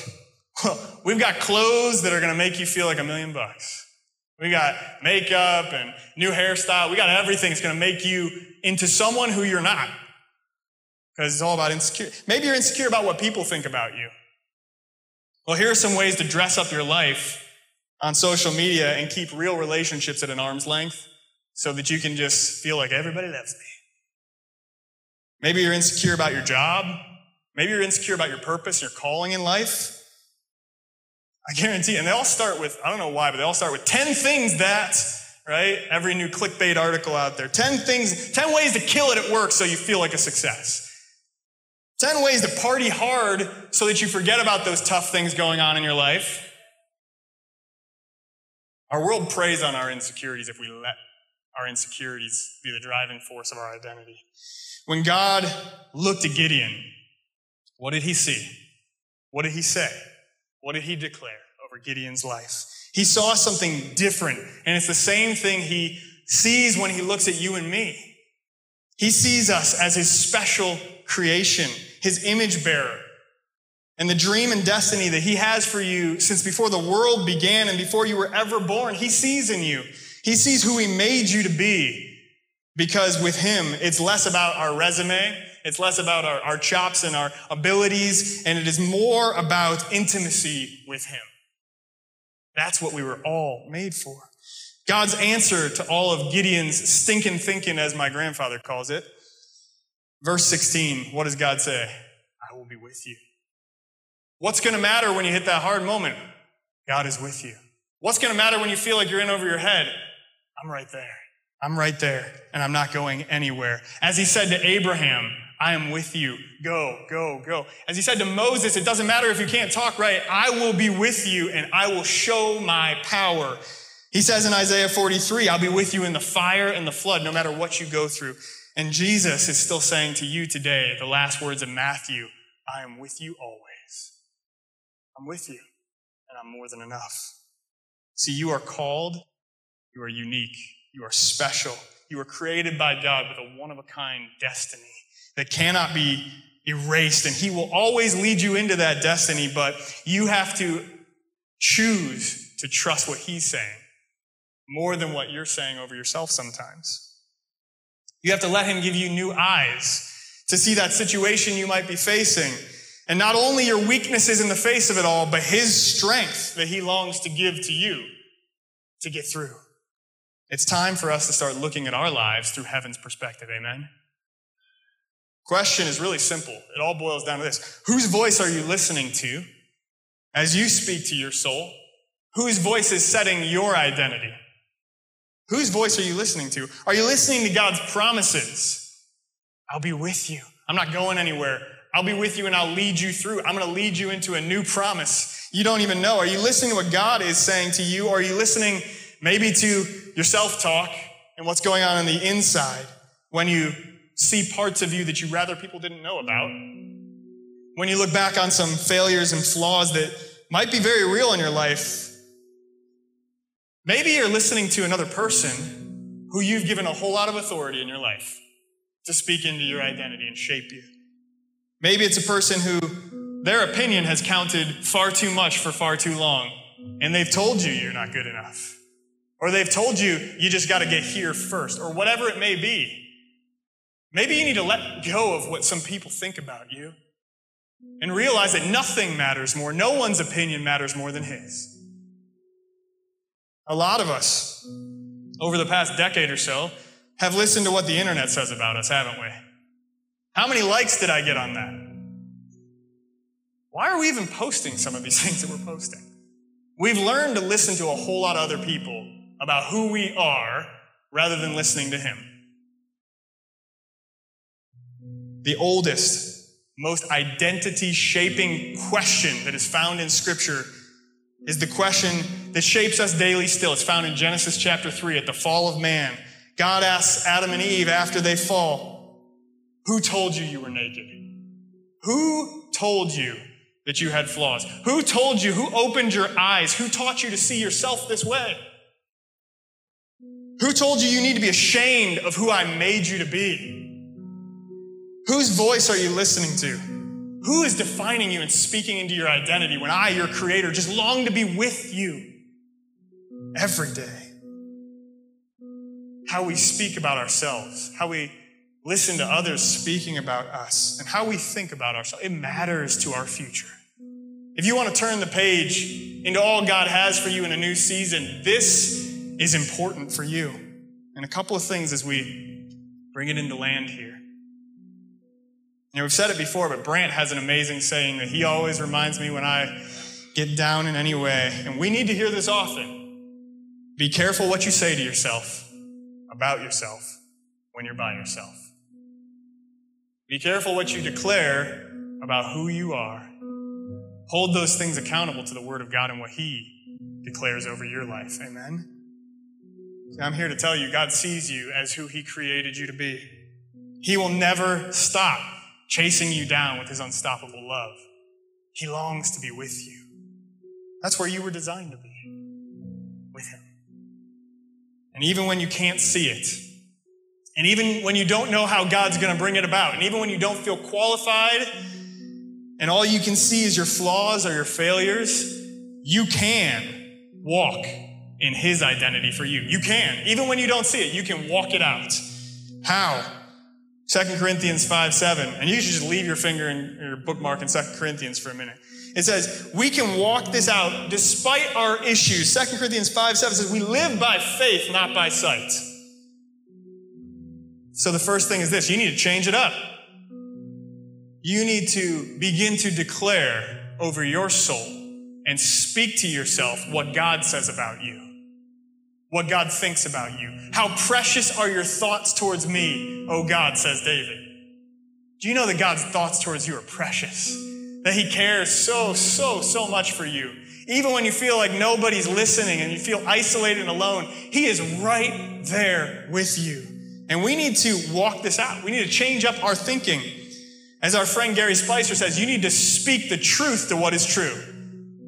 Well, we've got clothes that are going to make you feel like a million bucks. We got makeup and new hairstyle. We got everything that's going to make you into someone who you're not. Because it's all about insecurity. Maybe you're insecure about what people think about you. Well, here are some ways to dress up your life on social media and keep real relationships at an arm's length so that you can just feel like everybody loves me. Maybe you're insecure about your job. Maybe you're insecure about your purpose, your calling in life. I guarantee, and they all start with, I don't know why, but they all start with 10 things that, right? Every new clickbait article out there. 10 things, 10 ways to kill it at work so you feel like a success. 10 ways to party hard so that you forget about those tough things going on in your life. Our world preys on our insecurities if we let our insecurities be the driving force of our identity. When God looked at Gideon, what did he see? What did he say? What did he declare over Gideon's life? He saw something different, and it's the same thing he sees when he looks at you and me. He sees us as his special creation, his image bearer. And the dream and destiny that he has for you since before the world began and before you were ever born, he sees in you. He sees who he made you to be. Because with him, it's less about our resume, it's less about our, our chops and our abilities, and it is more about intimacy with him. That's what we were all made for. God's answer to all of Gideon's stinking thinking, as my grandfather calls it. Verse 16, what does God say? I will be with you. What's going to matter when you hit that hard moment? God is with you. What's going to matter when you feel like you're in over your head? I'm right there. I'm right there and I'm not going anywhere. As he said to Abraham, I am with you. Go, go, go. As he said to Moses, it doesn't matter if you can't talk right. I will be with you and I will show my power. He says in Isaiah 43, I'll be with you in the fire and the flood, no matter what you go through. And Jesus is still saying to you today, the last words of Matthew, I am with you always. I'm with you and I'm more than enough. See, you are called, you are unique, you are special. You are created by God with a one of a kind destiny that cannot be erased. And He will always lead you into that destiny, but you have to choose to trust what He's saying more than what you're saying over yourself sometimes. You have to let Him give you new eyes to see that situation you might be facing. And not only your weaknesses in the face of it all, but His strength that He longs to give to you to get through. It's time for us to start looking at our lives through heaven's perspective. Amen. Question is really simple. It all boils down to this. Whose voice are you listening to as you speak to your soul? Whose voice is setting your identity? Whose voice are you listening to? Are you listening to God's promises? I'll be with you. I'm not going anywhere. I'll be with you and I'll lead you through. I'm going to lead you into a new promise. You don't even know. Are you listening to what God is saying to you? Or are you listening maybe to your self talk and what's going on on the inside when you see parts of you that you rather people didn't know about. When you look back on some failures and flaws that might be very real in your life, maybe you're listening to another person who you've given a whole lot of authority in your life to speak into your identity and shape you. Maybe it's a person who their opinion has counted far too much for far too long, and they've told you you're not good enough. Or they've told you you just got to get here first, or whatever it may be. Maybe you need to let go of what some people think about you and realize that nothing matters more. No one's opinion matters more than his. A lot of us, over the past decade or so, have listened to what the internet says about us, haven't we? How many likes did I get on that? Why are we even posting some of these things that we're posting? We've learned to listen to a whole lot of other people about who we are rather than listening to Him. The oldest, most identity shaping question that is found in Scripture is the question that shapes us daily still. It's found in Genesis chapter 3 at the fall of man. God asks Adam and Eve after they fall, Who told you you were naked? Who told you that you had flaws? Who told you? Who opened your eyes? Who taught you to see yourself this way? Who told you you need to be ashamed of who I made you to be? Whose voice are you listening to? Who is defining you and speaking into your identity when I, your creator, just long to be with you every day? How we speak about ourselves, how we listen to others speaking about us, and how we think about ourselves. It matters to our future. If you want to turn the page into all God has for you in a new season, this is important for you. And a couple of things as we bring it into land here. You we've said it before, but Brant has an amazing saying that he always reminds me when I get down in any way. And we need to hear this often. Be careful what you say to yourself about yourself when you're by yourself. Be careful what you declare about who you are. Hold those things accountable to the Word of God and what He declares over your life. Amen. I'm here to tell you God sees you as who He created you to be. He will never stop chasing you down with His unstoppable love. He longs to be with you. That's where you were designed to be with Him. And even when you can't see it, and even when you don't know how God's going to bring it about, and even when you don't feel qualified, and all you can see is your flaws or your failures, you can walk in His identity for you. You can. Even when you don't see it, you can walk it out. How? 2 Corinthians 5 7. And you should just leave your finger in your bookmark in 2 Corinthians for a minute. It says, we can walk this out despite our issues. 2 Corinthians 5 7 says, we live by faith, not by sight. So the first thing is this you need to change it up. You need to begin to declare over your soul and speak to yourself what God says about you, what God thinks about you. How precious are your thoughts towards me, oh God, says David. Do you know that God's thoughts towards you are precious? That He cares so, so, so much for you. Even when you feel like nobody's listening and you feel isolated and alone, He is right there with you. And we need to walk this out. We need to change up our thinking. As our friend Gary Spicer says, you need to speak the truth to what is true.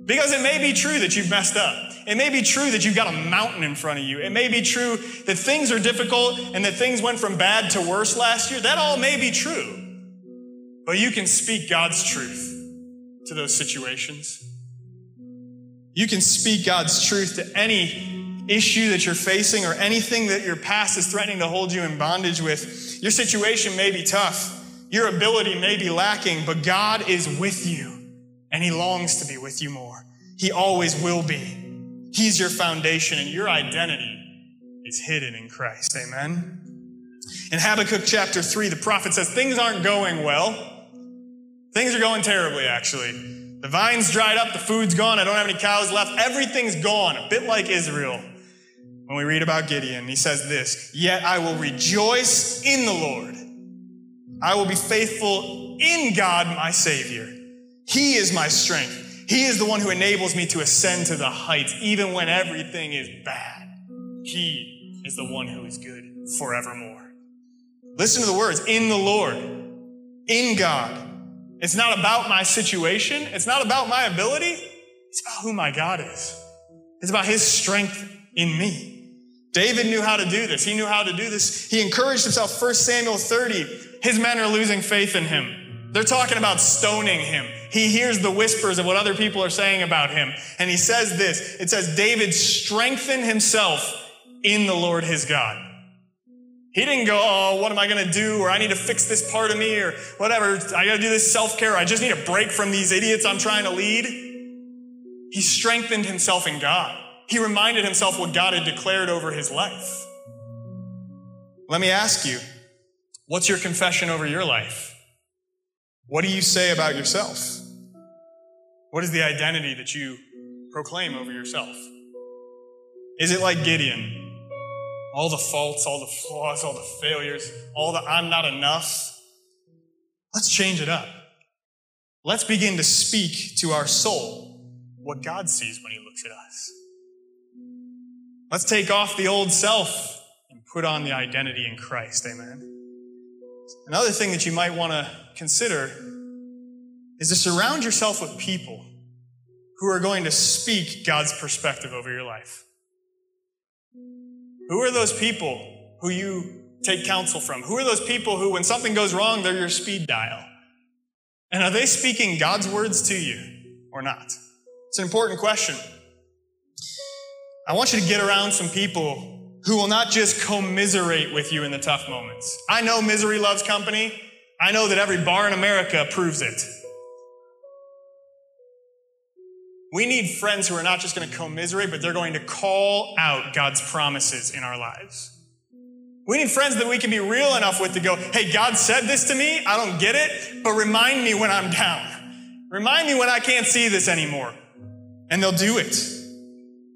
Because it may be true that you've messed up. It may be true that you've got a mountain in front of you. It may be true that things are difficult and that things went from bad to worse last year. That all may be true. But you can speak God's truth to those situations. You can speak God's truth to any issue that you're facing or anything that your past is threatening to hold you in bondage with. Your situation may be tough. Your ability may be lacking, but God is with you and He longs to be with you more. He always will be. He's your foundation and your identity is hidden in Christ. Amen. In Habakkuk chapter 3, the prophet says things aren't going well. Things are going terribly, actually. The vine's dried up, the food's gone, I don't have any cows left. Everything's gone, a bit like Israel. When we read about Gideon, he says this Yet I will rejoice in the Lord. I will be faithful in God, my Savior. He is my strength. He is the one who enables me to ascend to the heights, even when everything is bad. He is the one who is good forevermore. Listen to the words in the Lord, in God. It's not about my situation. It's not about my ability. It's about who my God is. It's about his strength in me. David knew how to do this. He knew how to do this. He encouraged himself. 1 Samuel 30, his men are losing faith in him. They're talking about stoning him. He hears the whispers of what other people are saying about him. And he says this. It says, David strengthened himself in the Lord his God. He didn't go, oh, what am I going to do? Or I need to fix this part of me or whatever. I got to do this self care. I just need a break from these idiots I'm trying to lead. He strengthened himself in God. he reminded himself what God had declared over his life. Let me ask you, what's your confession over your life? What do you say about yourself? What is the identity that you proclaim over yourself? Is it like Gideon? All the faults, all the flaws, all the failures, all the I'm not enough. Let's change it up. Let's begin to speak to our soul what God sees when He looks at us. Let's take off the old self and put on the identity in Christ. Amen. Another thing that you might want to consider is to surround yourself with people who are going to speak God's perspective over your life. Who are those people who you take counsel from? Who are those people who, when something goes wrong, they're your speed dial? And are they speaking God's words to you or not? It's an important question. I want you to get around some people who will not just commiserate with you in the tough moments. I know misery loves company. I know that every bar in America proves it. We need friends who are not just going to commiserate, but they're going to call out God's promises in our lives. We need friends that we can be real enough with to go, hey, God said this to me. I don't get it, but remind me when I'm down. Remind me when I can't see this anymore. And they'll do it.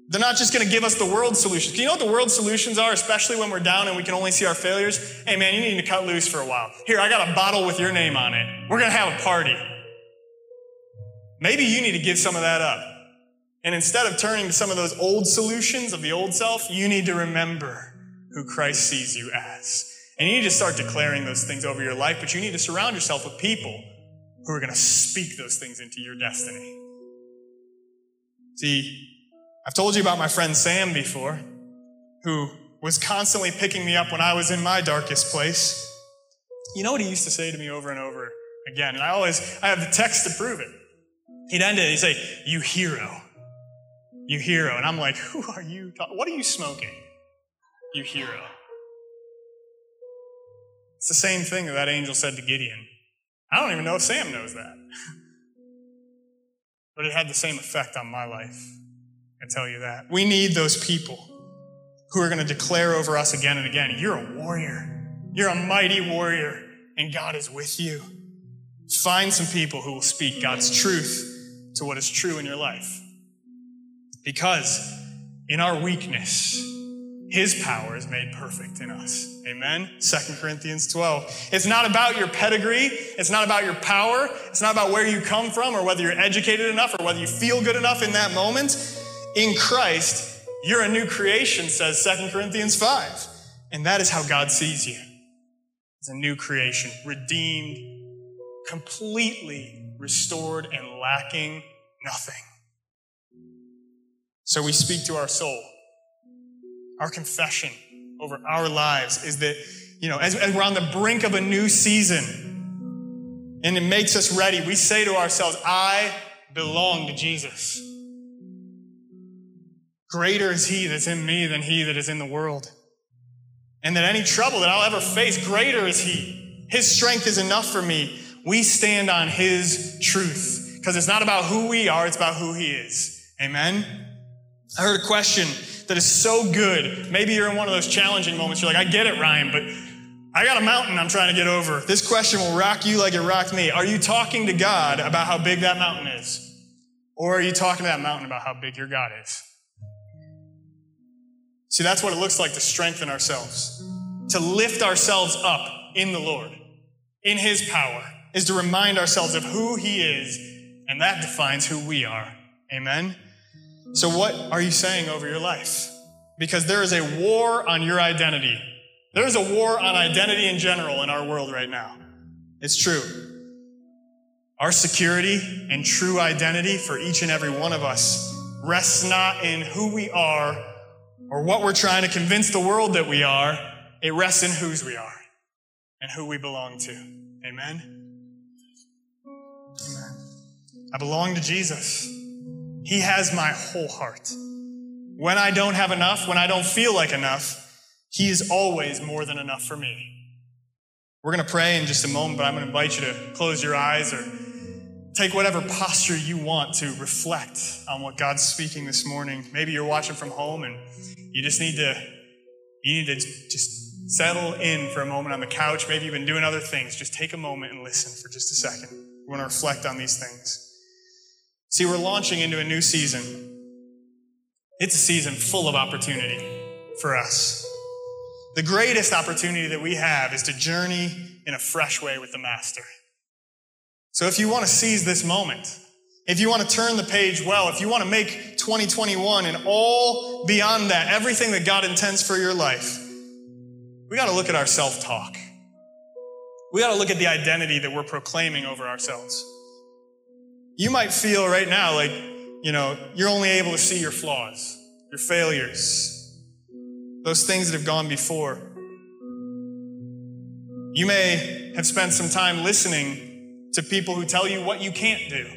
They're not just going to give us the world solutions. You know what the world solutions are, especially when we're down and we can only see our failures? Hey, man, you need to cut loose for a while. Here, I got a bottle with your name on it. We're going to have a party. Maybe you need to give some of that up. And instead of turning to some of those old solutions of the old self, you need to remember who Christ sees you as. And you need to start declaring those things over your life, but you need to surround yourself with people who are going to speak those things into your destiny. See, I've told you about my friend Sam before, who was constantly picking me up when I was in my darkest place. You know what he used to say to me over and over again? And I always, I have the text to prove it. He'd end it, he'd say, You hero. You hero. And I'm like, Who are you? What are you smoking? You hero. It's the same thing that that angel said to Gideon. I don't even know if Sam knows that. but it had the same effect on my life. I tell you that. We need those people who are going to declare over us again and again You're a warrior. You're a mighty warrior, and God is with you. Find some people who will speak God's truth to what is true in your life. Because in our weakness, his power is made perfect in us. Amen. 2 Corinthians 12. It's not about your pedigree. It's not about your power. It's not about where you come from or whether you're educated enough or whether you feel good enough in that moment. In Christ, you're a new creation, says 2 Corinthians 5. And that is how God sees you. As a new creation, redeemed, completely restored and lacking nothing. So we speak to our soul. Our confession over our lives is that, you know, as, as we're on the brink of a new season and it makes us ready, we say to ourselves, I belong to Jesus. Greater is he that's in me than he that is in the world. And that any trouble that I'll ever face, greater is he. His strength is enough for me. We stand on his truth. Because it's not about who we are, it's about who He is. Amen? I heard a question that is so good. Maybe you're in one of those challenging moments. You're like, I get it, Ryan, but I got a mountain I'm trying to get over. This question will rock you like it rocked me. Are you talking to God about how big that mountain is? Or are you talking to that mountain about how big your God is? See, that's what it looks like to strengthen ourselves, to lift ourselves up in the Lord, in His power, is to remind ourselves of who He is and that defines who we are. Amen? So, what are you saying over your life? Because there is a war on your identity. There is a war on identity in general in our world right now. It's true. Our security and true identity for each and every one of us rests not in who we are or what we're trying to convince the world that we are. It rests in whose we are and who we belong to. Amen? Amen. I belong to Jesus. He has my whole heart. When I don't have enough, when I don't feel like enough, He is always more than enough for me. We're going to pray in just a moment, but I'm going to invite you to close your eyes or Take whatever posture you want to reflect on what God's speaking this morning. Maybe you're watching from home and you just need to you need to just settle in for a moment on the couch. Maybe you've been doing other things. Just take a moment and listen for just a second. We want to reflect on these things. See, we're launching into a new season. It's a season full of opportunity for us. The greatest opportunity that we have is to journey in a fresh way with the Master. So if you want to seize this moment, if you want to turn the page well, if you want to make 2021 and all beyond that, everything that God intends for your life, we got to look at our self talk. We got to look at the identity that we're proclaiming over ourselves. You might feel right now like, you know, you're only able to see your flaws, your failures, those things that have gone before. You may have spent some time listening to people who tell you what you can't do.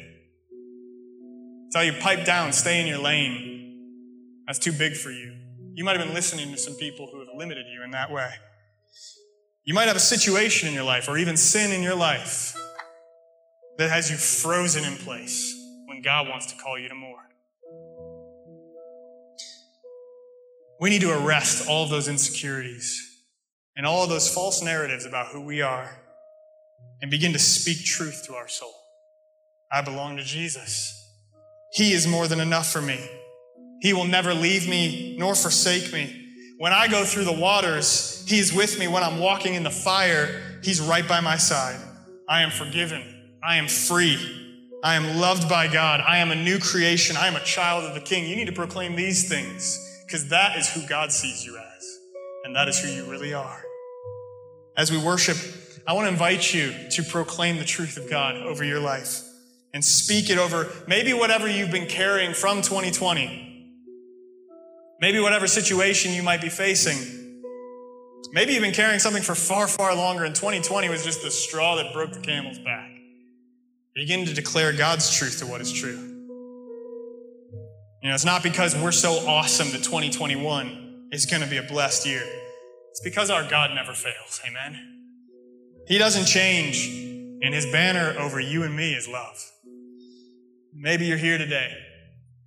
Tell you, pipe down, stay in your lane. That's too big for you. You might have been listening to some people who have limited you in that way. You might have a situation in your life or even sin in your life that has you frozen in place when God wants to call you to more. We need to arrest all of those insecurities and all of those false narratives about who we are and begin to speak truth to our soul. I belong to Jesus. He is more than enough for me. He will never leave me nor forsake me. When I go through the waters, He is with me. When I'm walking in the fire, He's right by my side. I am forgiven. I am free. I am loved by God. I am a new creation. I am a child of the King. You need to proclaim these things because that is who God sees you as, and that is who you really are. As we worship, I want to invite you to proclaim the truth of God over your life and speak it over maybe whatever you've been carrying from 2020. Maybe whatever situation you might be facing. Maybe you've been carrying something for far, far longer, and 2020 was just the straw that broke the camel's back. Begin to declare God's truth to what is true. You know, it's not because we're so awesome that 2021 is going to be a blessed year. It's because our God never fails. Amen. He doesn't change, and his banner over you and me is love. Maybe you're here today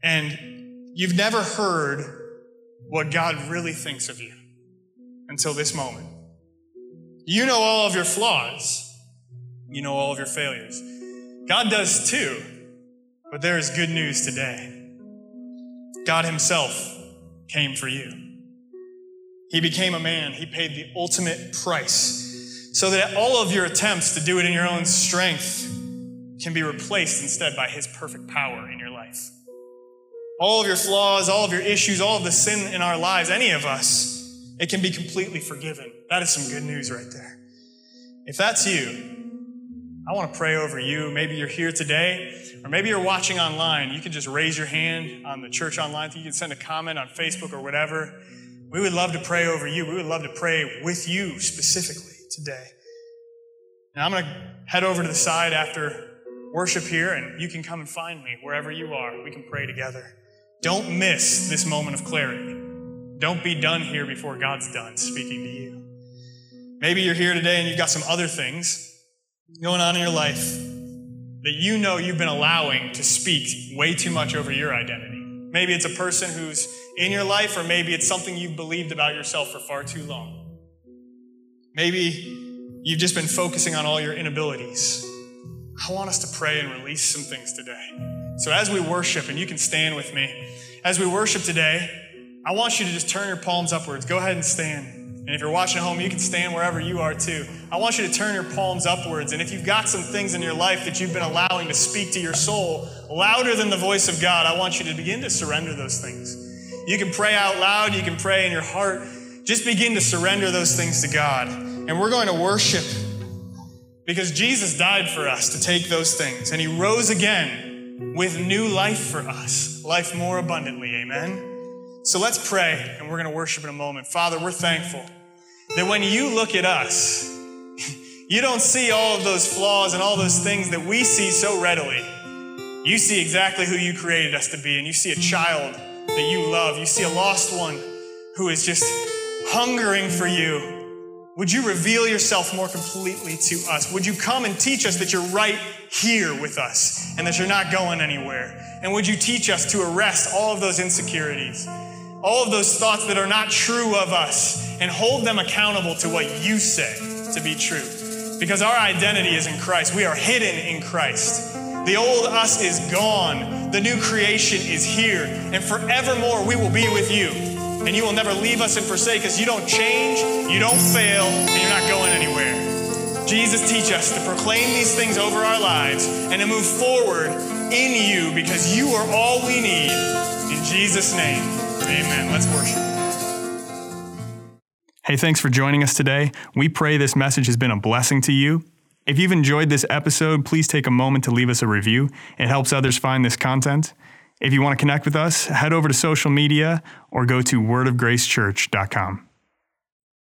and you've never heard what God really thinks of you until this moment. You know all of your flaws, you know all of your failures. God does too, but there is good news today. God Himself came for you. He became a man, He paid the ultimate price so that all of your attempts to do it in your own strength can be replaced instead by His perfect power in your life. All of your flaws, all of your issues, all of the sin in our lives, any of us, it can be completely forgiven. That is some good news right there. If that's you, I want to pray over you. Maybe you're here today, or maybe you're watching online. You can just raise your hand on the church online. You can send a comment on Facebook or whatever. We would love to pray over you. We would love to pray with you specifically today. And I'm going to head over to the side after worship here, and you can come and find me wherever you are. We can pray together. Don't miss this moment of clarity. Don't be done here before God's done speaking to you. Maybe you're here today and you've got some other things going on in your life that you know you've been allowing to speak way too much over your identity. Maybe it's a person who's in your life, or maybe it's something you've believed about yourself for far too long. Maybe you've just been focusing on all your inabilities. I want us to pray and release some things today. So, as we worship, and you can stand with me, as we worship today, I want you to just turn your palms upwards. Go ahead and stand. And if you're watching at home, you can stand wherever you are too. I want you to turn your palms upwards. And if you've got some things in your life that you've been allowing to speak to your soul louder than the voice of God, I want you to begin to surrender those things. You can pray out loud, you can pray in your heart. Just begin to surrender those things to God. And we're going to worship because Jesus died for us to take those things and he rose again with new life for us, life more abundantly. Amen. So let's pray and we're going to worship in a moment. Father, we're thankful that when you look at us, you don't see all of those flaws and all those things that we see so readily. You see exactly who you created us to be, and you see a child that you love. You see a lost one who is just hungering for you. Would you reveal yourself more completely to us? Would you come and teach us that you're right here with us and that you're not going anywhere? And would you teach us to arrest all of those insecurities, all of those thoughts that are not true of us, and hold them accountable to what you say to be true? Because our identity is in Christ. We are hidden in Christ. The old us is gone. The new creation is here. And forevermore, we will be with you and you will never leave us and forsake us. You don't change, you don't fail, and you're not going anywhere. Jesus, teach us to proclaim these things over our lives and to move forward in you because you are all we need. In Jesus' name, amen. Let's worship. Hey, thanks for joining us today. We pray this message has been a blessing to you. If you've enjoyed this episode, please take a moment to leave us a review. It helps others find this content. If you want to connect with us, head over to social media or go to wordofgracechurch.com.